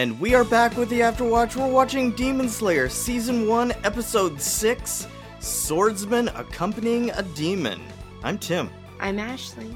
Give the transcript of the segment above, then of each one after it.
are back with the Afterwatch. We're watching Demon Slayer Season 1, Episode 6 Swordsman Accompanying a Demon. I'm Tim. I'm Ashley.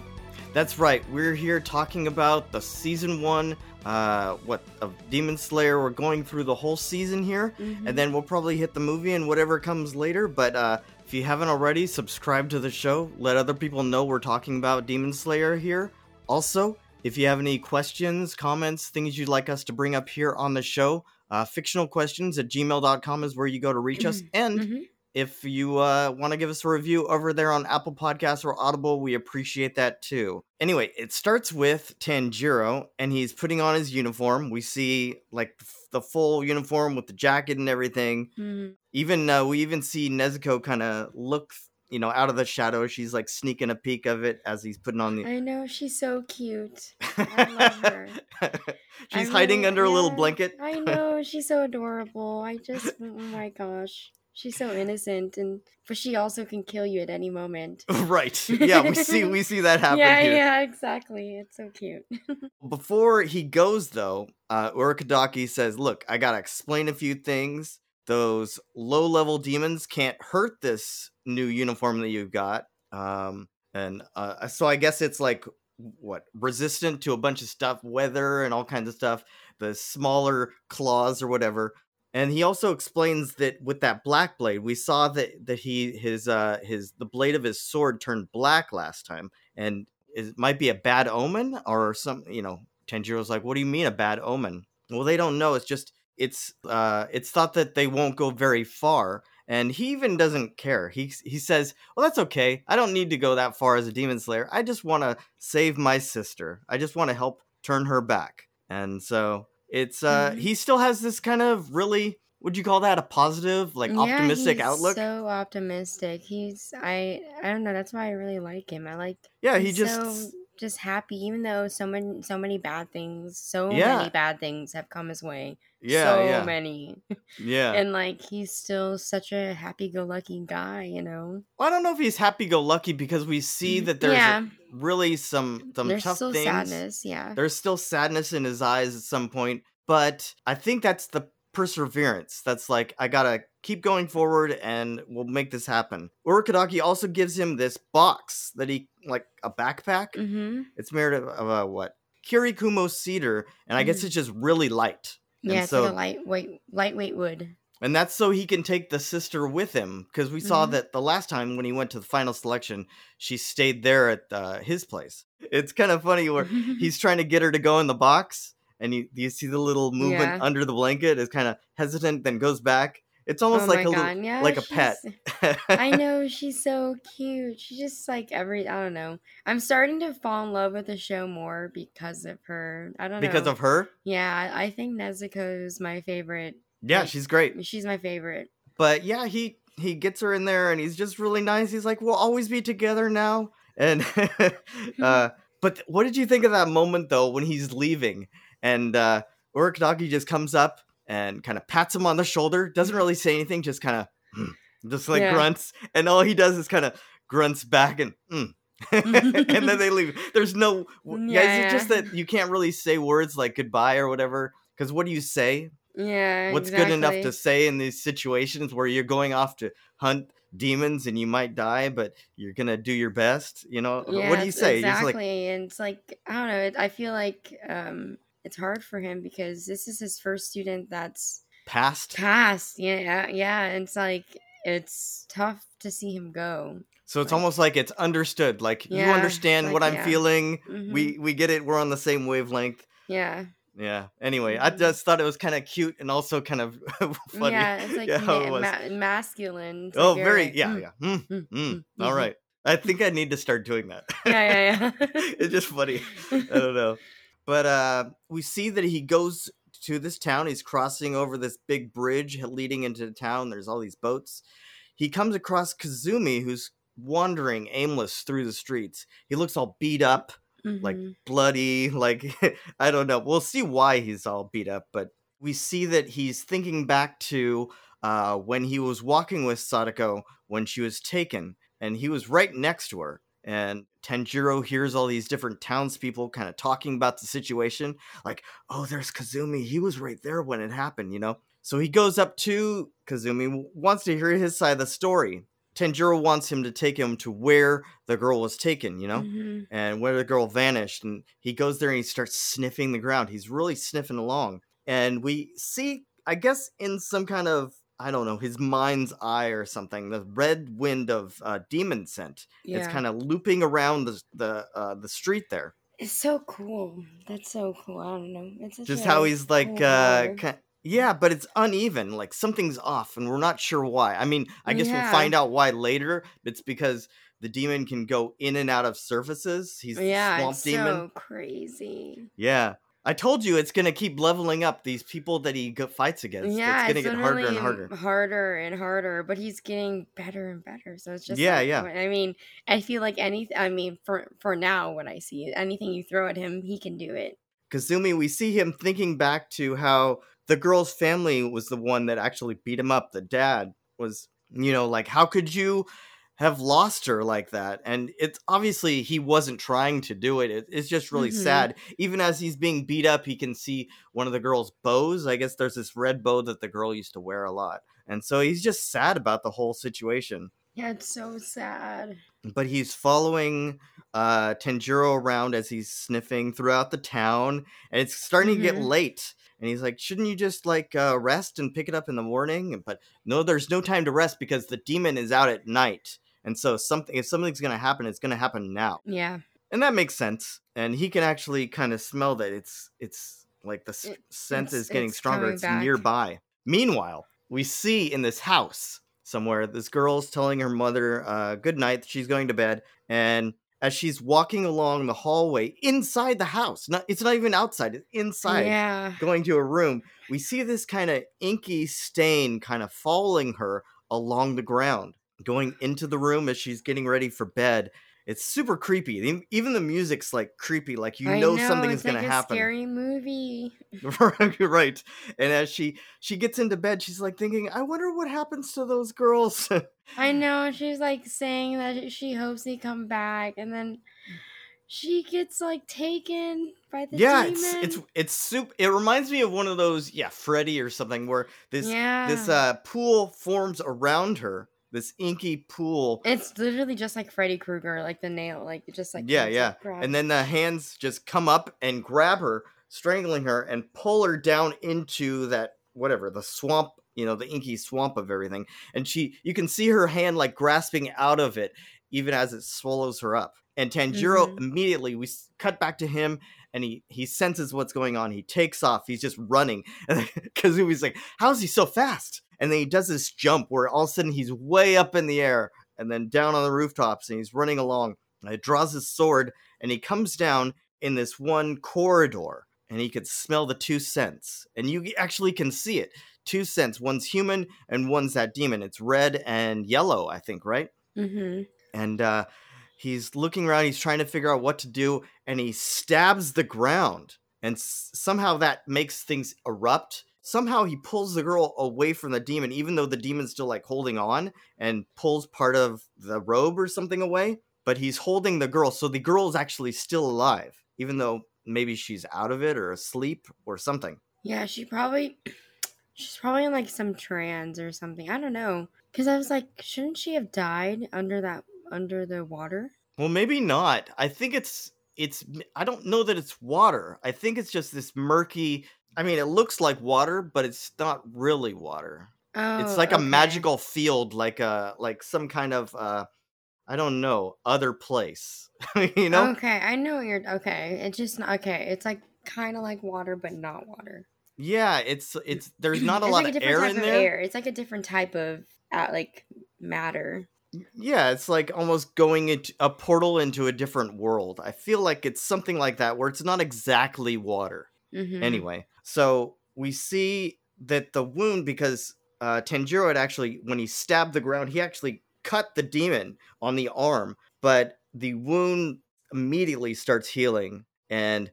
That's right, we're here talking about the Season 1, uh, what, of Demon Slayer. We're going through the whole season here, Mhm. and then we'll probably hit the movie and whatever comes later. But uh, if you haven't already, subscribe to the show. Let other people know we're talking about Demon Slayer here. Also, if you have any questions, comments, things you'd like us to bring up here on the show, uh, fictional questions at gmail.com is where you go to reach us. And Mhm. if you uh, want to give us a review over there on Apple Podcasts or Audible, we appreciate that too. Anyway, it starts with Tanjiro, and he's putting on his uniform. We see like the full uniform with the jacket and everything. Mhm. Even uh, we even see Nezuko kind of look, you know, out of the shadow. She's like sneaking a peek of it as he's putting on the. I know she's so cute. I love her. She's I hiding really- under a little blanket. I know she's so adorable. I just, oh my gosh, she's so innocent, and but she also can kill you at any moment. right. Yeah, we see we see that happen yeah, here. yeah, exactly. It's so cute. Before he goes, though, uh, Urokodaki says, Look, I gotta explain a few things. Those low level demons can't hurt this new uniform that you've got. Um, and uh, so I guess it's like, what, resistant to a bunch of stuff, weather and all kinds of stuff, the smaller claws or whatever. And he also explains that with that black blade, we saw that that he his uh his the blade of his sword turned black last time, and it might be a bad omen or some you know Tanjiro's like what do you mean a bad omen well they don't know it's just it's uh it's thought that they won't go very far and he even doesn't care he he says well that's okay i don't need to go that far as a demon slayer i just want to save my sister i just want to help turn her back and so it's uh Mhm. he still has this kind of really would you call that a positive like Yeah, optimistic he's outlook So optimistic. He's I I don't know. That's why I really like him. I like yeah he just so just happy, even though so many so many bad things, so Yeah. many bad things have come his way. yeah so yeah many. yeah and like he's still such a happy-go-lucky guy you know Well, I don't know if he's happy-go-lucky because we see mm, that there's yeah really some some there's tough still things. sadness yeah There's still sadness in his eyes at some point, but I think that's the perseverance. That's like I gotta keep going forward, and we'll make this happen. Urokodaki also gives him this box that he like a backpack. mm-hmm It's made of, of a what kirikumo cedar, and I guess Mhm. it's just really light. And yeah it's so- like a lightweight lightweight wood And that's so he can take the sister with him because we saw Mhm. that the last time when he went to the final selection, she stayed there at uh, his place. It's kind of funny where he's trying to get her to go in the box, and you you see the little movement Yeah. under the blanket is kind of hesitant, then goes back. It's almost oh like a god little, yeah like a pet. i know she's so cute she's just like every i don't know i'm starting to fall in love with the show more because of her i don't know because of her. yeah i I think nezuko's my favorite Yeah, Like, she's great. she's my favorite But yeah, he he gets her in there, and he's just really nice. He's like, "We'll always be together now." And uh, but what did you think of that moment though when he's leaving and uh, Urokodaki just comes up and kind of pats him on the shoulder, doesn't really say anything, just kind of just like Yeah. grunts, and all he does is kind of grunts back and. Mm. and then they leave. There's no, yeah. Is it just that you can't really say words like goodbye or whatever? Because what do you say? yeah what's good enough to say in these situations where you're going off to hunt demons and you might die but you're gonna do your best you know what do you say Exactly, like and it's like I don't know. I feel like um, it's hard for him because this is his first student that's past passed. Yeah, yeah, and it's like it's tough to see him go. so it's like- almost like it's understood like you understand like, what i'm yeah. feeling Mhm. we we get it we're on the same wavelength yeah, yeah anyway i Mhm. just thought it was kind of cute and also kind of funny yeah, it's like how ma- it was. ma- masculine. It's oh like very like, yeah mm, yeah mm, mm, mm, all mhm. right i think i need to start doing that Yeah, yeah, yeah. it's just funny I don't know. But uh, we see that he goes to this town. He's crossing over this big bridge leading into the town. There's all these boats. He comes across Kazumi, who's wandering aimless through the streets. He looks all beat up, like Mhm. bloody, like I don't know. We'll see why he's all beat up, but we see that he's thinking back to uh, when he was walking with Satoko when she was taken, and he was right next to her. And Tanjiro hears all these different townspeople kind of talking about the situation. Like, oh, there's Kazumi. He was right there when it happened, you know? So he goes up to Kazumi, wants to hear his side of the story. Tanjiro wants him to take him to where the girl was taken, you know, Mhm. and where the girl vanished. And he goes there and he starts sniffing the ground. He's really sniffing along. And we see, I guess, in some kind of, I don't know, his mind's eye or something, the red wind of uh, demon scent. Yeah. It's kind of looping around the the uh, the street there. It's so cool. That's so cool. I don't know. It's Just how he's like, cool uh, vibe. ki- yeah, but it's uneven. Like something's off, and we're not sure why. I mean, I guess Yeah. we'll find out why later. It's because the demon can go in and out of surfaces. He's yeah, swamp it's demon. so crazy. Yeah. I told you it's gonna keep leveling up these people that he fights against. yeah, it's gonna get harder and harder. harder and harder. But he's getting better and better. So it's just Yeah, like, yeah. I mean, I feel like any. I mean, for for now, when I see it, anything you throw at him, he can do it. Kazumi, we see him thinking back to how the girl's family was the one that actually beat him up. The dad was, you know, like, how could you have lost her like that? And it's obviously he wasn't trying to do it. it it's just really Mhm. sad. Even as he's being beat up, he can see one of the girl's bows. I guess there's this red bow that the girl used to wear a lot. And so he's just sad about the whole situation. Yeah, it's so sad. but he's following uh Tanjiro around as he's sniffing throughout the town and it's starting to get Mhm. late and he's like shouldn't you just like uh rest and pick it up in the morning but no there's no time to rest because the demon is out at night and so something if something's going to happen it's going to happen now Yeah, and that makes sense and he can actually kind of smell that it's it's like the It- scent is getting it's stronger it's back. nearby meanwhile we see in this house somewhere this girl's telling her mother uh, good night she's going to bed and as she's walking along the hallway inside the house not it's not even outside it's inside yeah. going to a room we see this kind of inky stain kind of following her along the ground going into the room as she's getting ready for bed it's super creepy even the music's like creepy like you I know, something's it's gonna a happen Scary movie. right and as she she gets into bed she's like thinking i wonder what happens to those girls I know. She's like saying that she hopes they come back, and then she gets like taken by the yeah demon. it's it's it's soup it reminds me of one of those yeah freddy or something where this yeah. this uh pool forms around her this inky pool. It's literally just like Freddy Krueger, like the nail, like just like Yeah, yeah. like, and then the hands just come up and grab her strangling her and pull her down into that whatever the swamp you know the inky swamp of everything. And she you can see her hand like grasping out of it even as it swallows her up. And tanjiro Mhm. immediately we cut back to him and he he senses what's going on. He takes off. He's just running. Because he was like how is he so fast and then he does this jump where all of a sudden he's way up in the air and then down on the rooftops and he's running along and he draws his sword and he comes down in this one corridor and he could smell the two scents. And you actually can see it. Two scents one's human and one's that demon. It's red and yellow i think right? Mhm. and uh he's looking around he's trying to figure out what to do and he stabs the ground. And s- somehow that makes things erupt somehow he pulls the girl away from the demon even though the demon's still like holding on and pulls part of the robe or something away but he's holding the girl so the girl is actually still alive even though maybe she's out of it or asleep or something Yeah, she probably she's probably in like some trance or something. I don't know. Cuz I was like, shouldn't she have died under that under the water? Well, maybe not. I think it's it's I don't know that it's water. I think it's just this murky I mean, it looks like water, but it's not really water. Oh. it's like a magical field like a like some kind of uh I don't know, other place. you know? Okay, I know what you're okay. It's just not okay. It's like kind of like water but not water. Yeah, it's it's there's not a lot like of air in of there. Air. It's like a different type of uh, like matter. Yeah, it's like almost going into a portal into a different world. I feel like it's something like that where it's not exactly water. Mhm. Anyway, so we see that the wound because uh, Tanjiro had actually, when he stabbed the ground, he actually cut the demon on the arm, but the wound immediately starts healing, and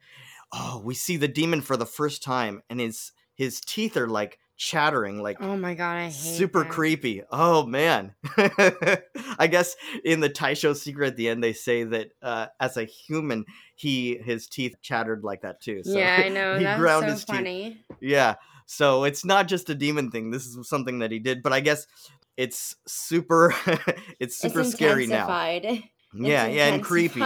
oh, we see the demon for the first time, and his his teeth are like chattering like Oh my god, I hate super that. creepy. Oh man. I guess in the Taisho secret at the end they say that uh, as a human he his teeth chattered like that too. So yeah, I know. he That's ground so his teeth. funny. Yeah. So it's not just a demon thing. This is something that he did, but I guess it's super it's super it's scary now. intensified. Yeah, It's yeah, and creepy.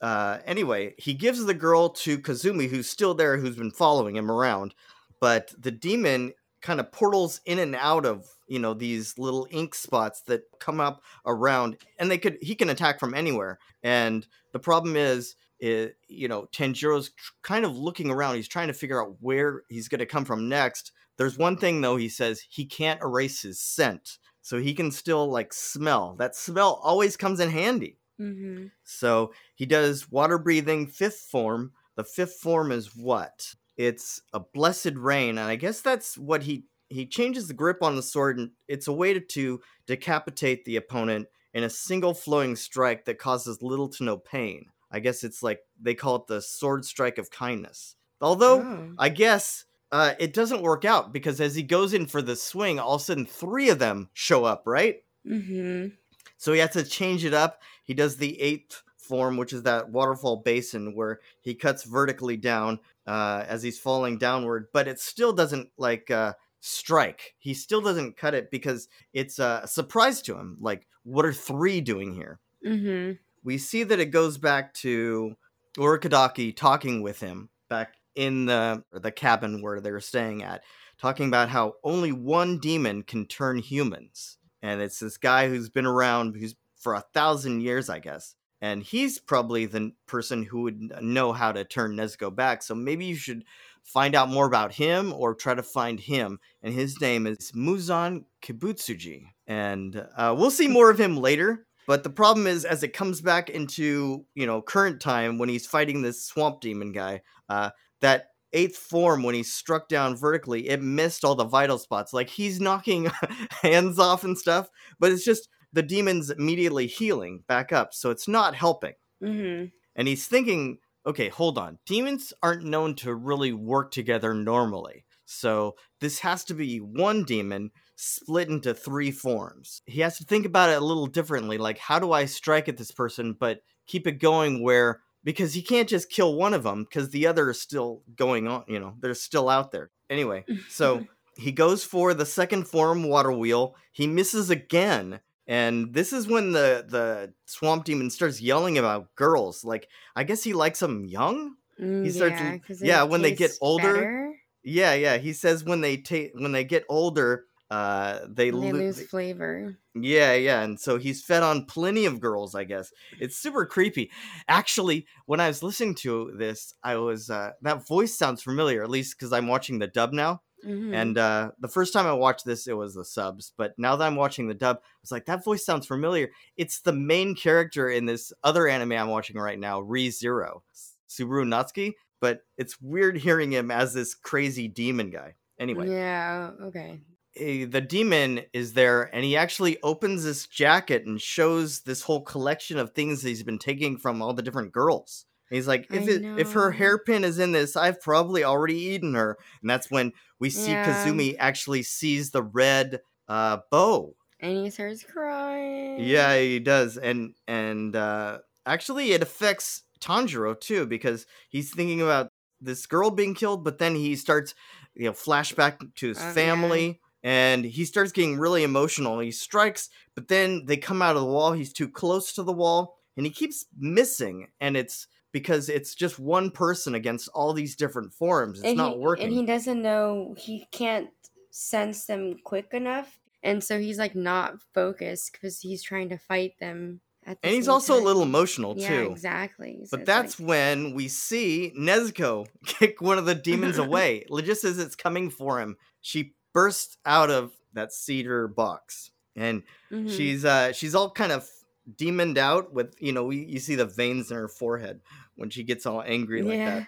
Uh, anyway, he gives the girl to Kazumi, who's still there, who's been following him around. But the demon kind of portals in and out of you know these little ink spots that come up around, and they could he can attack from anywhere. And the problem is, it, you know, Tanjiro's kind of looking around. He's trying to figure out where he's going to come from next. There's one thing though. He says he can't erase his scent, so he can still like smell. That smell always comes in handy. hmm So he does water breathing fifth form. The fifth form is what? It's a blessed rain, and I guess that's what he he changes the grip on the sword, and it's a way to, to decapitate the opponent in a single flowing strike that causes little to no pain. I guess it's like they call it the sword strike of kindness. Although Oh. I guess uh, it doesn't work out because as he goes in for the swing, all of a sudden three of them show up, right? hmm So he has to change it up. He does the eighth form, which is that waterfall basin where he cuts vertically down uh, as he's falling downward, but it still doesn't like uh, strike. He still doesn't cut it because it's a surprise to him. Like, what are three doing here? hmm we see that it goes back to Urokodaki talking with him back in the the cabin where they're staying at, talking about how only one demon can turn humans, and it's this guy who's been around who's for a thousand years, I guess, and he's probably the person who would know how to turn Nezuko back. So maybe you should find out more about him or try to find him. And his name is Muzan Kibutsuji, and uh, we'll see more of him later. But the problem is, as it comes back into you know current time when he's fighting this swamp demon guy, uh, that eighth form when he's struck down vertically, it missed all the vital spots. Like he's knocking hands off and stuff, but it's just the demon's immediately healing back up, so it's not helping. hmm And he's thinking, okay, hold on, demons aren't known to really work together normally. So this has to be one demon split into three forms. He has to think about it a little differently. Like, how do I strike at this person, but keep it going where because he can't just kill one of them because the other is still going on. You know, they're still out there. Anyway, so he goes for the second form water wheel. He misses again. And this is when the the swamp demon starts yelling about girls. Like I guess he likes them young. Mm, He starts- yeah, yeah, when they get older, better, Yeah, yeah. He says when they take when they get older, uh, they, they lo- lose flavor. yeah, yeah, and so he's fed on plenty of girls, I guess. It's super creepy. Actually, when I was listening to this, I was uh, that voice sounds familiar, at least because I'm watching the dub now. Mhm. And uh, the first time I watched this, it was the subs, but now that I'm watching the dub, I was like, that voice sounds familiar. It's the main character in this other anime I'm watching right now, Re Zero, Subaru Natsuki. But it's weird hearing him as this crazy demon guy. Anyway, yeah, okay. the demon is there and he actually opens this jacket and shows this whole collection of things that he's been taking from all the different girls And he's like if it if her hairpin is in this i've probably already eaten her and that's when we see Yeah. kazumi actually sees the red uh bow And he starts crying. yeah he does and and uh actually it affects tanjiro too because he's thinking about this girl being killed but then he starts you know flashback to his Oh, yeah. family and he starts getting really emotional he strikes but then they come out of the wall he's too close to the wall and he keeps missing and it's because it's just one person against all these different forms it's and not he, working And he doesn't know he can't sense them quick enough, and so he's like not focused because he's trying to fight them. At the and he's also a little time. emotional Yeah, too exactly. So But that's like- when we see Nezuko kick one of the demons away. Just as it's coming for him, she bursts out of that cedar box, and Mhm. she's uh she's all kind of demoned out with you know we, you see the veins in her forehead when she gets all angry like yeah. that.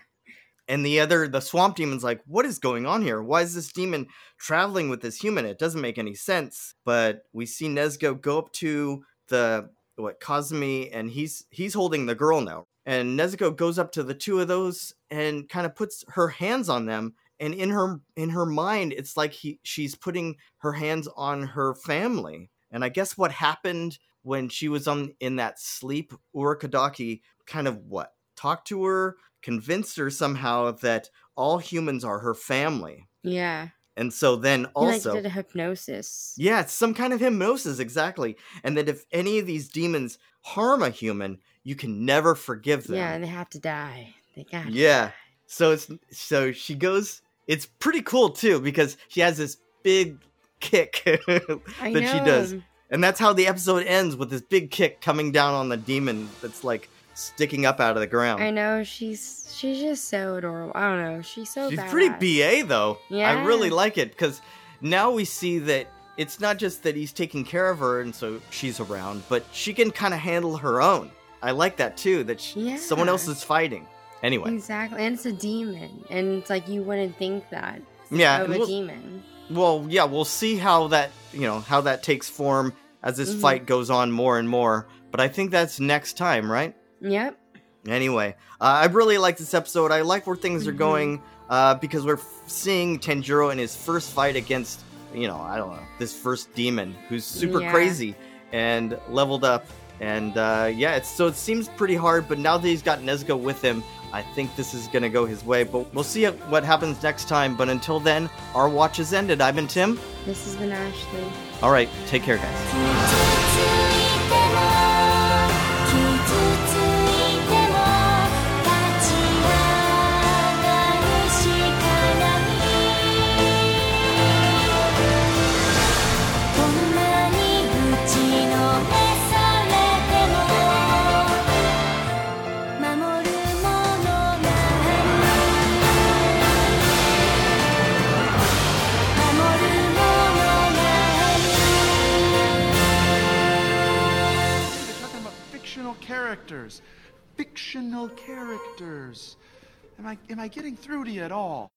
And the other the swamp demon's like, what is going on here? Why is this demon traveling with this human? It doesn't make any sense. But we see Nezuko go up to the what Kazumi and he's he's holding the girl now. And Nezuko goes up to the two of those and kind of puts her hands on them and in her in her mind it's like he she's putting her hands on her family and i guess what happened when she was on in that sleep urokodaki kind of what talked to her convinced her somehow that all humans are her family Yeah. and so then He, also like did a hypnosis. yeah, it's some kind of hypnosis, exactly. And that if any of these demons harm a human, you can never forgive them. Yeah, and they have to die. They got Yeah. So it's so she goes. It's pretty cool too because she has this big kick that she does, know. And that's how the episode ends with this big kick coming down on the demon that's like sticking up out of the ground. I know she's she's just so adorable. I don't know. She's so She's badass. pretty BA though. Yeah. I really like it because now we see that it's not just that he's taking care of her and so she's around, but she can kind of handle her own. I like that too. That she, someone else is fighting. Anyway, Exactly, and it's a demon, and it's like you wouldn't think that yeah. of a we'll- demon. well, yeah, we'll see how that you know how that takes form as this Mhm. fight goes on more and more. But I think that's next time, right? Yep. Anyway, uh, I really like this episode. I like where things are Mhm. going uh, because we're f- seeing Tanjiro in his first fight against, you know, I don't know, this first demon who's super Yeah. crazy and leveled up. And uh, yeah, it's, so it seems pretty hard, but now that he's got Nezuko with him, I think this is going to go his way. But we'll see what happens next time. But until then, our watch is ended. I've been Tim. This has been Ashley. All right, take care, guys. Am I am I getting through to you at all?